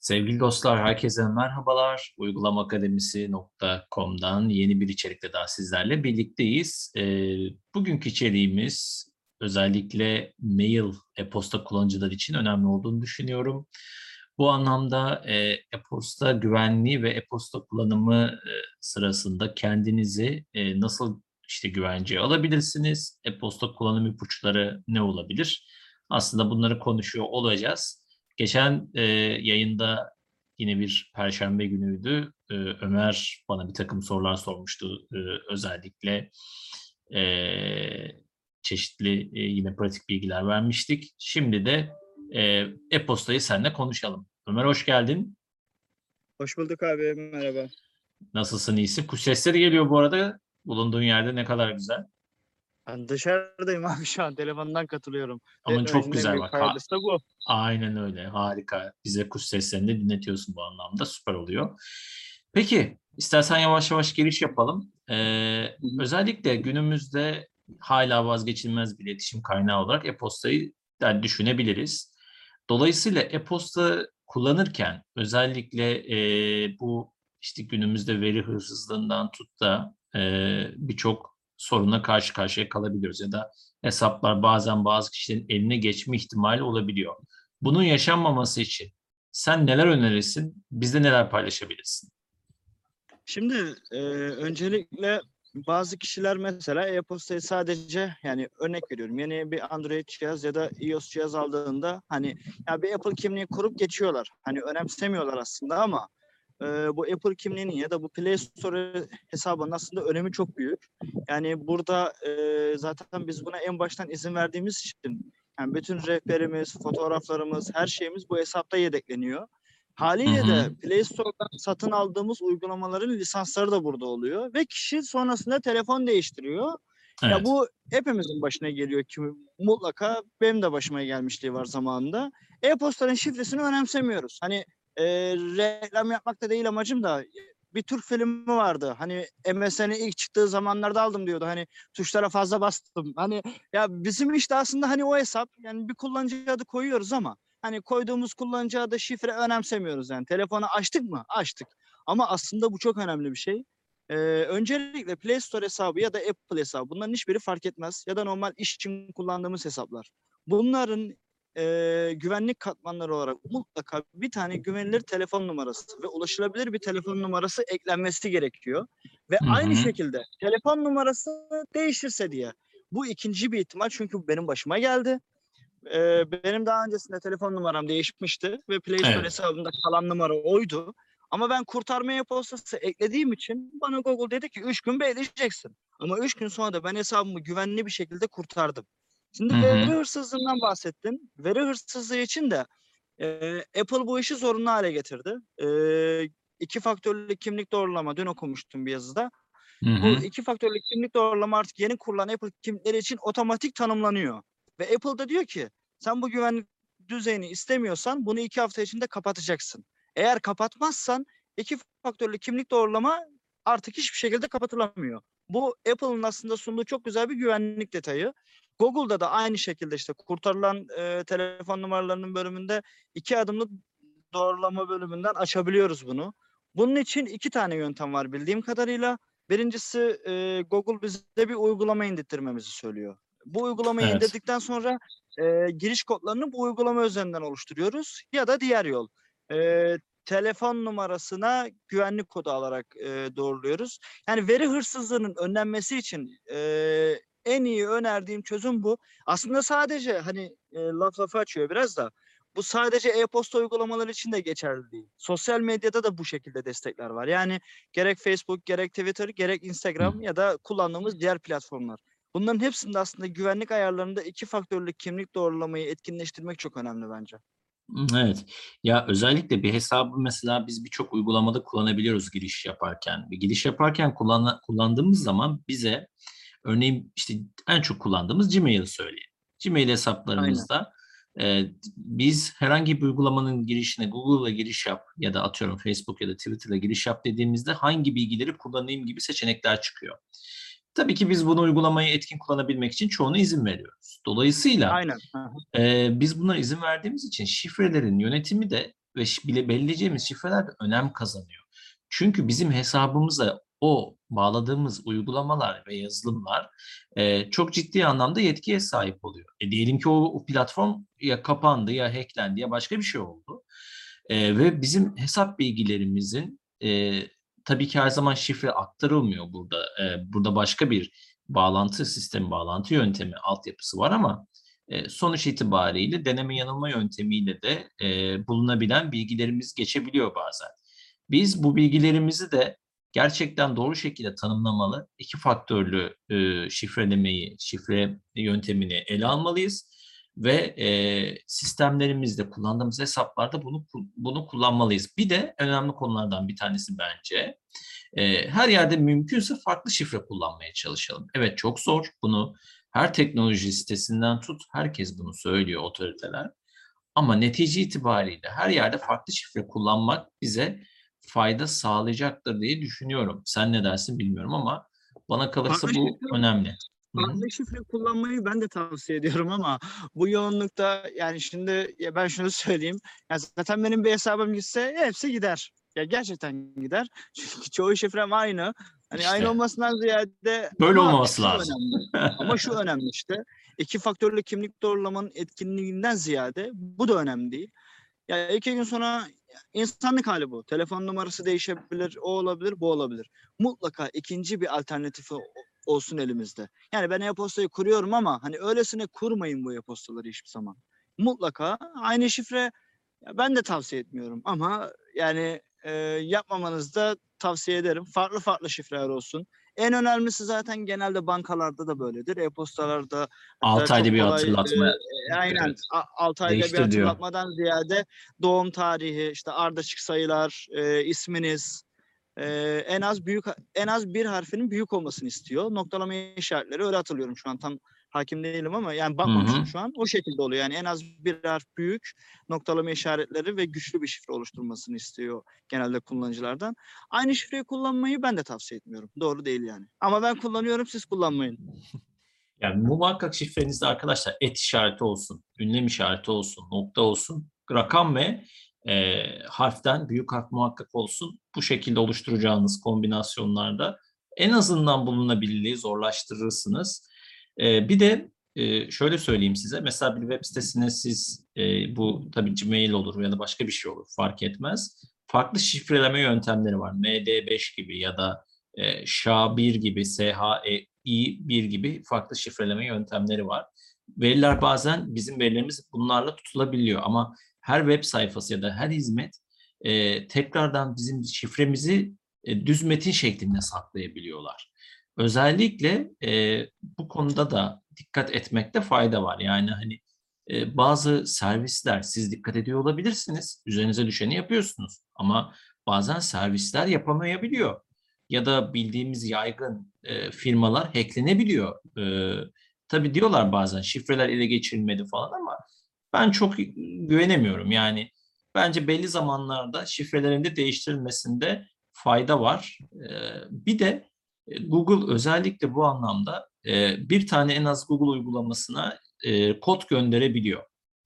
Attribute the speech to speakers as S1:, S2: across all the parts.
S1: Sevgili dostlar, herkese merhabalar. Uygulamaakademisi.com'dan yeni bir içerikte daha sizlerle birlikteyiz. Ee, bugünkü içeriğimiz özellikle mail, e-posta kullanıcılar için önemli olduğunu düşünüyorum. Bu anlamda e, e-posta güvenliği ve e-posta kullanımı e, sırasında kendinizi e, nasıl işte güvenceye alabilirsiniz? E-posta kullanım ipuçları ne olabilir? Aslında bunları konuşuyor olacağız. Geçen e, yayında yine bir perşembe günüydü. E, Ömer bana bir takım sorular sormuştu. E, özellikle e, çeşitli e, yine pratik bilgiler vermiştik. Şimdi de e, e-postayı seninle konuşalım. Ömer hoş geldin.
S2: Hoş bulduk abi, merhaba.
S1: Nasılsın, iyisin? Kuş sesleri geliyor bu arada. Bulunduğun yerde ne kadar güzel.
S2: Ben dışarıdayım abi şu an, telefondan katılıyorum.
S1: Ama çok
S2: Teknolojinin en
S1: güzel bak.
S2: Faydası da bu.
S1: Aynen öyle. Harika. Bize kuş seslerini de dinletiyorsun bu anlamda. Süper oluyor. Peki, istersen yavaş yavaş giriş yapalım. Ee, özellikle günümüzde hala vazgeçilmez bir iletişim kaynağı olarak e-postayı da düşünebiliriz. Dolayısıyla e-posta kullanırken özellikle e, bu işte günümüzde veri hırsızlığından tut da e, birçok soruna karşı karşıya kalabiliyoruz ya da hesaplar bazen bazı kişilerin eline geçme ihtimali olabiliyor. Bunun yaşanmaması için sen neler önerirsin? Bizde neler paylaşabilirsin?
S2: Şimdi e, öncelikle bazı kişiler mesela e-postayı sadece yani örnek veriyorum yeni bir Android cihaz ya da iOS cihaz aldığında hani ya bir Apple kimliği kurup geçiyorlar. Hani önemsemiyorlar aslında ama e, bu Apple kimliğinin ya da bu Play Store hesabının aslında önemi çok büyük. Yani burada e, zaten biz buna en baştan izin verdiğimiz için yani bütün rehberimiz, fotoğraflarımız, her şeyimiz bu hesapta yedekleniyor. Haliyle de Play Store'dan satın aldığımız uygulamaların lisansları da burada oluyor ve kişi sonrasında telefon değiştiriyor.
S1: Evet.
S2: Ya bu hepimizin başına geliyor ki mutlaka benim de başıma gelmişliği var zamanında. E-postanın şifresini önemsemiyoruz. Hani e, reklam yapmak da değil amacım da bir Türk filmi vardı. Hani MSN'in ilk çıktığı zamanlarda aldım diyordu. Hani tuşlara fazla bastım. Hani ya bizim işte aslında hani o hesap yani bir kullanıcı adı koyuyoruz ama hani koyduğumuz kullanıcı adı şifre önemsemiyoruz yani. Telefonu açtık mı? Açtık. Ama aslında bu çok önemli bir şey. Ee, öncelikle Play Store hesabı ya da Apple hesabı bunların hiçbiri fark etmez. Ya da normal iş için kullandığımız hesaplar. Bunların e, güvenlik katmanları olarak mutlaka bir tane güvenilir telefon numarası ve ulaşılabilir bir telefon numarası eklenmesi gerekiyor. Ve
S1: Hı
S2: aynı şekilde telefon numarası değişirse diye. Bu ikinci bir ihtimal çünkü benim başıma geldi. Ee, benim daha öncesinde telefon numaram değişmişti ve Play Store
S1: Evet.
S2: hesabımda kalan numara oydu. Ama ben kurtarma e-postası eklediğim için bana Google dedi ki 3 gün bekleyeceksin. Ama 3 gün sonra da ben hesabımı güvenli bir şekilde kurtardım. Şimdi
S1: Hı hı.
S2: veri hırsızlığından bahsettin. Veri hırsızlığı için de e, Apple bu işi zorunlu hale getirdi. E, iki faktörlü kimlik doğrulama dün okumuştum bir yazıda.
S1: Hı
S2: Bu iki faktörlü kimlik doğrulama artık yeni kurulan Apple kimlikleri için otomatik tanımlanıyor. Ve Apple da diyor ki sen bu güvenlik düzeyini istemiyorsan bunu iki hafta içinde kapatacaksın. Eğer kapatmazsan iki faktörlü kimlik doğrulama artık hiçbir şekilde kapatılamıyor. Bu Apple'ın aslında sunduğu çok güzel bir güvenlik detayı. Google'da da aynı şekilde işte kurtarılan e, telefon numaralarının bölümünde iki adımlı doğrulama bölümünden açabiliyoruz bunu. Bunun için iki tane yöntem var bildiğim kadarıyla. Birincisi e, Google bize bir uygulama indirtmemizi söylüyor. Bu uygulamayı
S1: Evet.
S2: indirdikten sonra e, giriş kodlarını bu uygulama üzerinden oluşturuyoruz. Ya da diğer yol. E, telefon numarasına güvenlik kodu alarak e, doğruluyoruz. Yani veri hırsızlığının önlenmesi için e, en iyi önerdiğim çözüm bu. Aslında sadece hani e, laf lafı açıyor biraz da bu sadece e-posta uygulamaları için de geçerli değil. Sosyal medyada da bu şekilde destekler var. Yani gerek Facebook, gerek Twitter, gerek Instagram ya da kullandığımız diğer platformlar. Bunların hepsinde aslında güvenlik ayarlarında iki faktörlü kimlik doğrulamayı etkinleştirmek çok önemli bence.
S1: Evet. Ya özellikle bir hesabı mesela biz birçok uygulamada kullanabiliyoruz giriş yaparken. Bir giriş yaparken kullan, kullandığımız zaman bize örneğin işte en çok kullandığımız Gmail söyleyelim. Gmail hesaplarımızda e, biz herhangi bir uygulamanın girişine Google'la giriş yap ya da atıyorum Facebook ya da Twitter'la giriş yap dediğimizde hangi bilgileri kullanayım gibi seçenekler çıkıyor. Tabii ki biz bunu uygulamayı etkin kullanabilmek için çoğuna izin veriyoruz. Dolayısıyla
S2: Aynen.
S1: Ee, biz buna izin verdiğimiz için şifrelerin yönetimi de ve bile belirleyeceğimiz şifreler de önem kazanıyor. Çünkü bizim hesabımıza o bağladığımız uygulamalar ve yazılımlar e, çok ciddi anlamda yetkiye sahip oluyor. E, diyelim ki o, o platform ya kapandı ya hacklendi ya başka bir şey oldu. E, ve bizim hesap bilgilerimizin e, tabii ki her zaman şifre aktarılmıyor burada. E, burada başka bir bağlantı sistemi, bağlantı yöntemi, altyapısı var ama e, sonuç itibariyle deneme yanılma yöntemiyle de e, bulunabilen bilgilerimiz geçebiliyor bazen. Biz bu bilgilerimizi de gerçekten doğru şekilde tanımlamalı, iki faktörlü e, şifrelemeyi, şifre yöntemini ele almalıyız ve e, sistemlerimizde kullandığımız hesaplarda bunu bunu kullanmalıyız. Bir de önemli konulardan bir tanesi bence e, her yerde mümkünse farklı şifre kullanmaya çalışalım. Evet çok zor. Bunu her teknoloji sitesinden tut herkes bunu söylüyor otoriteler. Ama netice itibariyle her yerde farklı şifre kullanmak bize fayda sağlayacaktır diye düşünüyorum. Sen ne dersin bilmiyorum ama bana kalırsa bu önemli.
S2: Farklı şifre kullanmayı ben de tavsiye ediyorum ama bu yoğunlukta yani şimdi ya ben şunu söyleyeyim. Ya zaten benim bir hesabım gitse hepsi gider. Ya gerçekten gider. Çünkü çoğu şifrem aynı. Hani
S1: İşte.
S2: aynı olmasından ziyade
S1: Böyle
S2: ama
S1: olmaması lazım.
S2: önemli. Ama şu önemli işte. İki faktörlü kimlik doğrulamanın etkinliğinden ziyade bu da önemli değil. Ya iki gün sonra insanlık hali bu. Telefon numarası değişebilir, o olabilir, bu olabilir. Mutlaka ikinci bir alternatifi olsun elimizde. Yani ben e-postayı kuruyorum ama hani öylesine kurmayın bu e-postaları hiçbir zaman. Mutlaka aynı şifre ben de tavsiye etmiyorum ama yani e, yapmamanızı da tavsiye ederim. Farklı farklı şifreler olsun. En önemlisi zaten genelde bankalarda da böyledir. E-postalarda
S1: 6
S2: çok
S1: ayda bir
S2: kolay,
S1: hatırlatma.
S2: e, aynen.
S1: Evet.
S2: 6 ayda bir
S1: Değiştir diyor.
S2: hatırlatmadan ziyade doğum tarihi, işte ardışık sayılar, e, isminiz, e, en az büyük en az bir harfinin büyük olmasını istiyor. Noktalama işaretleri öyle hatırlıyorum şu an tam hakim değilim ama yani bakmamışım şu an. O şekilde oluyor. Yani en az bir harf büyük noktalama işaretleri ve güçlü bir şifre oluşturmasını istiyor genelde kullanıcılardan. Aynı şifreyi kullanmayı ben de tavsiye etmiyorum. Doğru değil yani. Ama ben kullanıyorum siz kullanmayın.
S1: Yani muhakkak şifrenizde arkadaşlar et işareti olsun, ünlem işareti olsun, nokta olsun, rakam ve e, harften büyük harf muhakkak olsun. Bu şekilde oluşturacağınız kombinasyonlarda en azından bulunabilirliği zorlaştırırsınız. E, bir de e, şöyle söyleyeyim size. Mesela bir web sitesine siz e, bu tabii Gmail olur ya da başka bir şey olur fark etmez. Farklı şifreleme yöntemleri var. MD5 gibi ya da e, SHA-1 gibi, SHI1 gibi farklı şifreleme yöntemleri var. Veriler bazen bizim verilerimiz bunlarla tutulabiliyor ama her web sayfası ya da her hizmet e, tekrardan bizim şifremizi e, düz metin şeklinde saklayabiliyorlar. Özellikle e, bu konuda da dikkat etmekte fayda var. Yani hani e, bazı servisler siz dikkat ediyor olabilirsiniz. Üzerinize düşeni yapıyorsunuz ama bazen servisler yapamayabiliyor ya da bildiğimiz yaygın e, firmalar hacklenebiliyor. E, tabii diyorlar bazen şifreler ele geçirilmedi falan ama ben çok güvenemiyorum. Yani bence belli zamanlarda şifrelerin de değiştirilmesinde fayda var. E, bir de Google özellikle bu anlamda e, bir tane en az Google uygulamasına e, kod gönderebiliyor.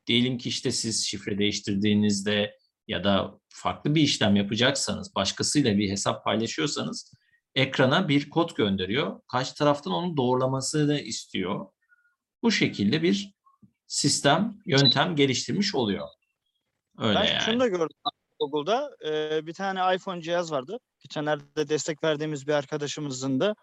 S1: Diyelim ki işte siz şifre değiştirdiğinizde ya da farklı bir işlem yapacaksanız, başkasıyla bir hesap paylaşıyorsanız ekrana bir kod gönderiyor. Karşı taraftan onun doğrulamasını istiyor. Bu şekilde bir sistem, yöntem geliştirmiş oluyor. Öyle
S2: ben
S1: yani.
S2: şunu da gördüm Google'da. Ee, bir tane iPhone cihaz vardı. Geçenlerde destek verdiğimiz bir arkadaşımızın da.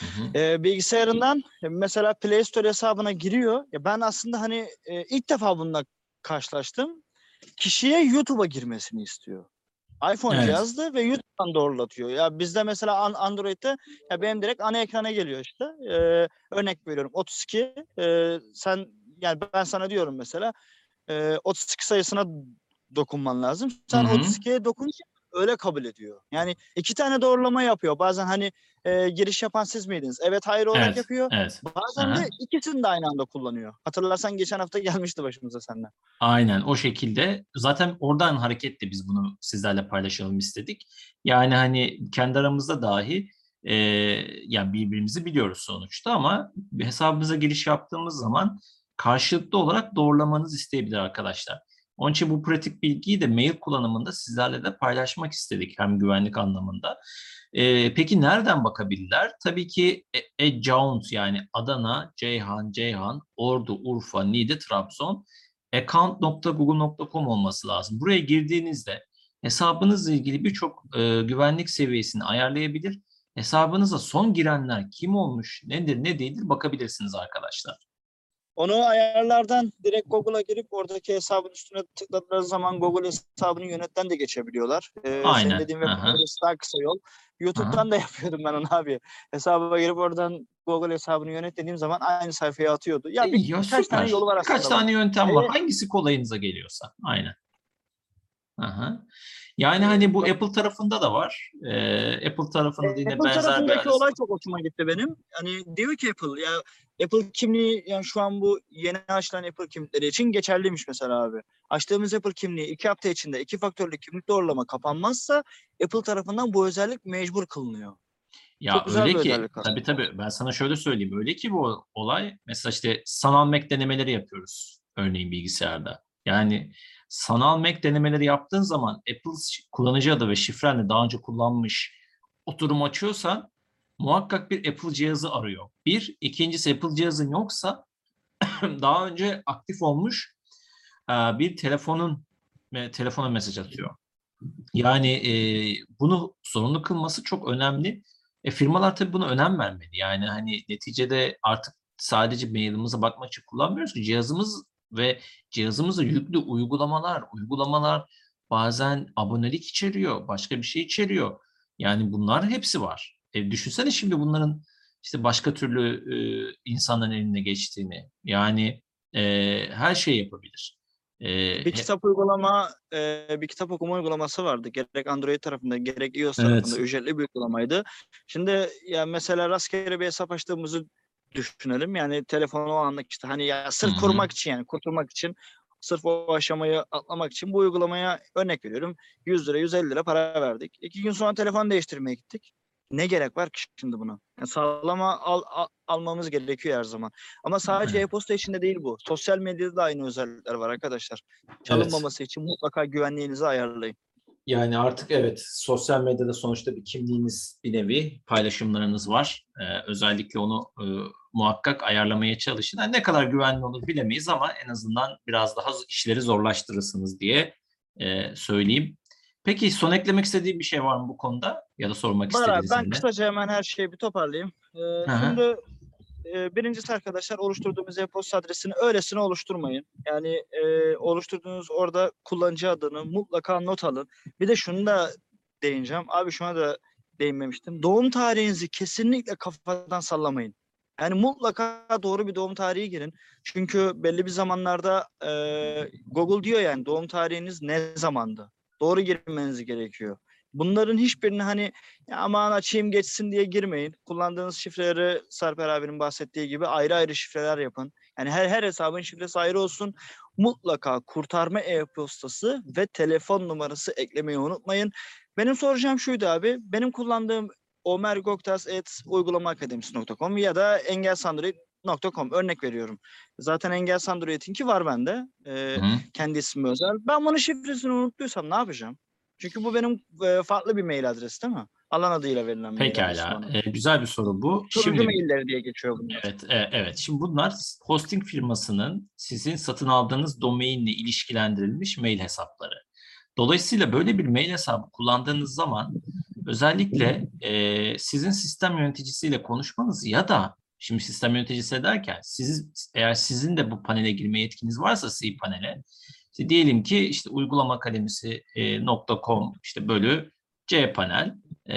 S1: Hı hı.
S2: Ee, bilgisayarından e, mesela Play Store hesabına giriyor. Ya ben aslında hani e, ilk defa bununla karşılaştım. Kişiye YouTube'a girmesini istiyor. iPhone
S1: Evet.
S2: cihazdı ve YouTube'dan doğrulatıyor. Ya bizde mesela an- Android'de ya benim direkt ana ekrana geliyor işte. Ee, örnek veriyorum 32 e, sen yani ben sana diyorum mesela e, 32 sayısına dokunman lazım. Sen
S1: Hı hı.
S2: 32'ye dokununca öyle kabul ediyor. Yani iki tane doğrulama yapıyor. Bazen hani e, giriş yapan siz miydiniz? Evet hayır olarak
S1: Evet,
S2: yapıyor.
S1: Evet.
S2: Bazen
S1: Aha.
S2: de ikisini de aynı anda kullanıyor. Hatırlarsan geçen hafta gelmişti başımıza senden.
S1: Aynen o şekilde. Zaten oradan hareketle biz bunu sizlerle paylaşalım istedik. Yani hani kendi aramızda dahi e, yani birbirimizi biliyoruz sonuçta ama hesabımıza giriş yaptığımız zaman karşılıklı olarak doğrulamanız isteyebilir arkadaşlar. Onun için bu pratik bilgiyi de mail kullanımında sizlerle de paylaşmak istedik hem güvenlik anlamında. Ee, peki nereden bakabilirler? Tabii ki e- account yani Adana, Ceyhan, Ceyhan, Ordu, Urfa, Niğde, Trabzon account.google.com olması lazım. Buraya girdiğinizde hesabınızla ilgili birçok e, güvenlik seviyesini ayarlayabilir. Hesabınıza son girenler kim olmuş, nedir, ne değildir bakabilirsiniz arkadaşlar.
S2: Onu ayarlardan direkt Google'a girip oradaki hesabın üstüne tıkladıkları zaman Google hesabını yönetten de geçebiliyorlar. Ee,
S1: Aynen,
S2: Senin dediğin web
S1: aha.
S2: adresi daha kısa yol. YouTube'dan da yapıyordum ben onu abi. Hesabıma girip oradan Google hesabını yönet dediğim zaman aynı sayfaya atıyordu. Ya bir,
S1: Ya
S2: birkaç tane
S1: süper.
S2: yolu var aslında.
S1: Birkaç tane yöntem var.
S2: Evet.
S1: Hangisi kolayınıza geliyorsa. Aynen. Aha. Yani hani bu Apple tarafında da var. Ee, Apple tarafında da yine
S2: Apple
S1: benzer bir
S2: tarafındaki
S1: adres
S2: olay çok hoşuma gitti benim. Hani diyor ki Apple ya Apple kimliği yani şu an bu yeni açılan Apple kimlikleri için geçerliymiş mesela abi. Açtığımız Apple kimliği iki hafta içinde iki faktörlü kimlik doğrulama kapanmazsa Apple tarafından bu özellik mecbur kılınıyor.
S1: Ya
S2: Çok
S1: öyle
S2: bir
S1: ki tabii tabii ben sana şöyle söyleyeyim. Öyle ki bu olay mesela işte sanal Mac denemeleri yapıyoruz örneğin bilgisayarda. Yani sanal Mac denemeleri yaptığın zaman Apple kullanıcı adı ve şifrenle daha önce kullanmış oturum açıyorsan muhakkak bir Apple cihazı arıyor. Bir, ikincisi Apple cihazın yoksa daha önce aktif olmuş e, bir telefonun telefona mesaj atıyor. Yani e, bunu zorunlu kılması çok önemli. E, firmalar tabii buna önem vermedi. Yani hani neticede artık sadece mailimize bakmak için kullanmıyoruz ki cihazımız ve cihazımızda yüklü uygulamalar, uygulamalar bazen abonelik içeriyor, başka bir şey içeriyor. Yani bunlar hepsi var. E, düşünsene şimdi bunların işte başka türlü e, insanların eline geçtiğini. Yani e, her şey yapabilir. E,
S2: Bir kitap uygulama, e, bir kitap okuma uygulaması vardı. Gerek Android tarafında gerek iOS
S1: Evet.
S2: tarafında ücretli bir uygulamaydı. Şimdi ya mesela rastgele bir hesap açtığımızı düşünelim. Yani telefonu o anlık işte hani ya sırf
S1: Hı hı.
S2: korumak için yani kurtulmak için sırf o aşamayı atlamak için bu uygulamaya örnek veriyorum. 100 lira 150 lira para verdik. İki gün sonra telefon değiştirmeye gittik. Ne gerek var ki şimdi buna? Yani sağlama al, al- almamız gerekiyor her zaman. Ama sadece
S1: Evet.
S2: e-posta içinde değil bu. Sosyal medyada da aynı özellikler var arkadaşlar. Çalınmaması için mutlaka güvenliğinizi ayarlayın.
S1: Yani artık evet sosyal medyada sonuçta bir kimliğiniz bir nevi paylaşımlarınız var. Ee, özellikle onu e, muhakkak ayarlamaya çalışın. Yani ne kadar güvenli olur bilemeyiz ama en azından biraz daha işleri zorlaştırırsınız diye e, söyleyeyim. Peki son eklemek istediğin bir şey var mı bu konuda ya da sormak istediğiniz
S2: ben kısaca hemen her şeyi bir toparlayayım. Ee, şimdi e, birincisi arkadaşlar oluşturduğumuz e-posta adresini öylesine oluşturmayın. Yani e, oluşturduğunuz orada kullanıcı adını mutlaka not alın. Bir de şunu da değineceğim. Abi şuna da değinmemiştim. Doğum tarihinizi kesinlikle kafadan sallamayın. Yani mutlaka doğru bir doğum tarihi girin. Çünkü belli bir zamanlarda e, Google diyor yani doğum tarihiniz ne zamandı? Doğru girmeniz gerekiyor. Bunların hiçbirini hani aman açayım geçsin diye girmeyin. Kullandığınız şifreleri Sarper abinin bahsettiği gibi ayrı ayrı şifreler yapın. Yani her her hesabın şifresi ayrı olsun. Mutlaka kurtarma e-postası ve telefon numarası eklemeyi unutmayın. Benim soracağım şuydu abi. Benim kullandığım omergoktas.uygulamaakademisi.com ya da engelsandroid.com örnek veriyorum. Zaten Engelsandroid'inki var bende. Ee,
S1: hı.
S2: kendi ismi özel. Ben bunun şifresini unuttuysam ne yapacağım? Çünkü bu benim e, farklı bir mail adresi değil mi? Alan adıyla verilen mail
S1: Pekala. Ee, güzel bir soru bu.
S2: Turuncu
S1: Şimdi
S2: mailleri diye geçiyor bunlar.
S1: Evet, e- evet. Şimdi bunlar hosting firmasının sizin satın aldığınız domainle ilişkilendirilmiş mail hesapları. Dolayısıyla böyle bir mail hesabı kullandığınız zaman özellikle e, sizin sistem yöneticisiyle konuşmanız ya da şimdi sistem yöneticisi derken siz eğer sizin de bu panele girme yetkiniz varsa C panele işte diyelim ki işte uygulama akademisi e, işte bölü C panel e,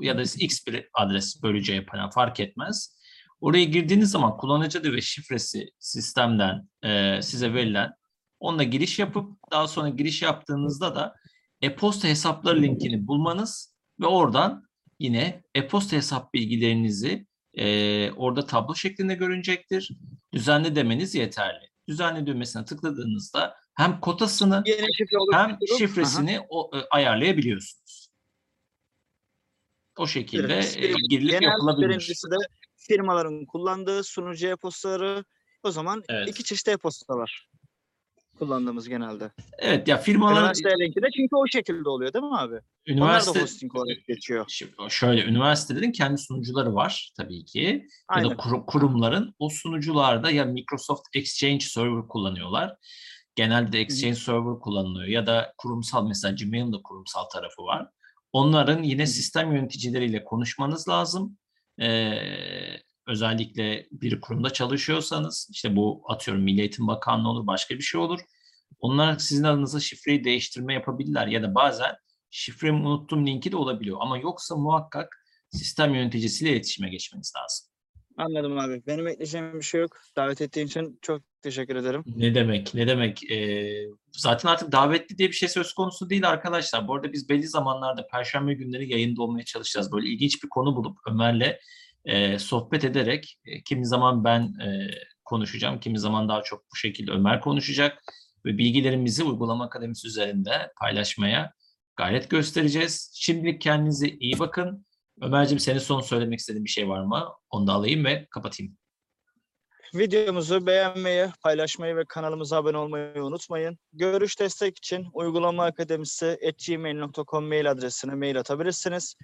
S1: ya da X bir adres bölü C panel fark etmez. Oraya girdiğiniz zaman kullanıcı adı ve şifresi sistemden e, size verilen onunla giriş yapıp daha sonra giriş yaptığınızda da e-posta hesapları linkini bulmanız ve oradan yine e-posta hesap bilgilerinizi e, orada tablo şeklinde görünecektir. Düzenli demeniz yeterli. Düzenli düğmesine tıkladığınızda hem kotasını
S2: şifre
S1: hem şifresini o, e, ayarlayabiliyorsunuz. O şekilde
S2: Birincisi-
S1: e, girilip
S2: Genel
S1: yapılabilir.
S2: birincisi de firmaların kullandığı sunucu e-postaları o zaman
S1: Evet.
S2: iki çeşit e-posta var. kullandığımız genelde.
S1: Evet ya firmaların
S2: Üniversitelerinki de çünkü o şekilde oluyor değil mi abi?
S1: üniversite
S2: Onlar da hosting olarak geçiyor.
S1: Şimdi şöyle üniversitelerin kendi sunucuları var tabii ki. Ya
S2: Aynen.
S1: da kur- kurumların o sunucularda ya Microsoft Exchange Server kullanıyorlar. Genelde de Exchange Server kullanılıyor ya da kurumsal mesela Gmail'in de kurumsal tarafı var. Onların yine sistem yöneticileriyle konuşmanız lazım. Ee, özellikle bir kurumda çalışıyorsanız işte bu atıyorum Milli Eğitim Bakanlığı olur başka bir şey olur. Onlar sizin adınıza şifreyi değiştirme yapabilirler ya da bazen şifremi unuttum linki de olabiliyor. Ama yoksa muhakkak sistem yöneticisiyle iletişime geçmeniz lazım.
S2: Anladım abi. Benim ekleyeceğim bir şey yok. Davet ettiğin için çok teşekkür ederim.
S1: Ne demek, ne demek. Ee, zaten artık davetli diye bir şey söz konusu değil arkadaşlar. Bu arada biz belli zamanlarda Perşembe günleri yayında olmaya çalışacağız. Böyle ilginç bir konu bulup Ömer'le e, sohbet ederek e, kimi zaman ben e, konuşacağım, kimi zaman daha çok bu şekilde Ömer konuşacak ve bilgilerimizi uygulama akademisi üzerinde paylaşmaya gayret göstereceğiz. Şimdilik kendinize iyi bakın. Ömer'cim senin son söylemek istediğin bir şey var mı? Onu da alayım ve kapatayım.
S2: Videomuzu beğenmeyi, paylaşmayı ve kanalımıza abone olmayı unutmayın. Görüş destek için uygulama akademisi gmail.com mail adresine mail atabilirsiniz.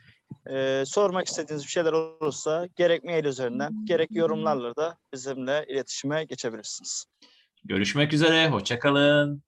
S2: Ee, sormak istediğiniz bir şeyler olursa gerek mail üzerinden gerek yorumlarla da bizimle iletişime geçebilirsiniz.
S1: Görüşmek üzere, hoşça kalın.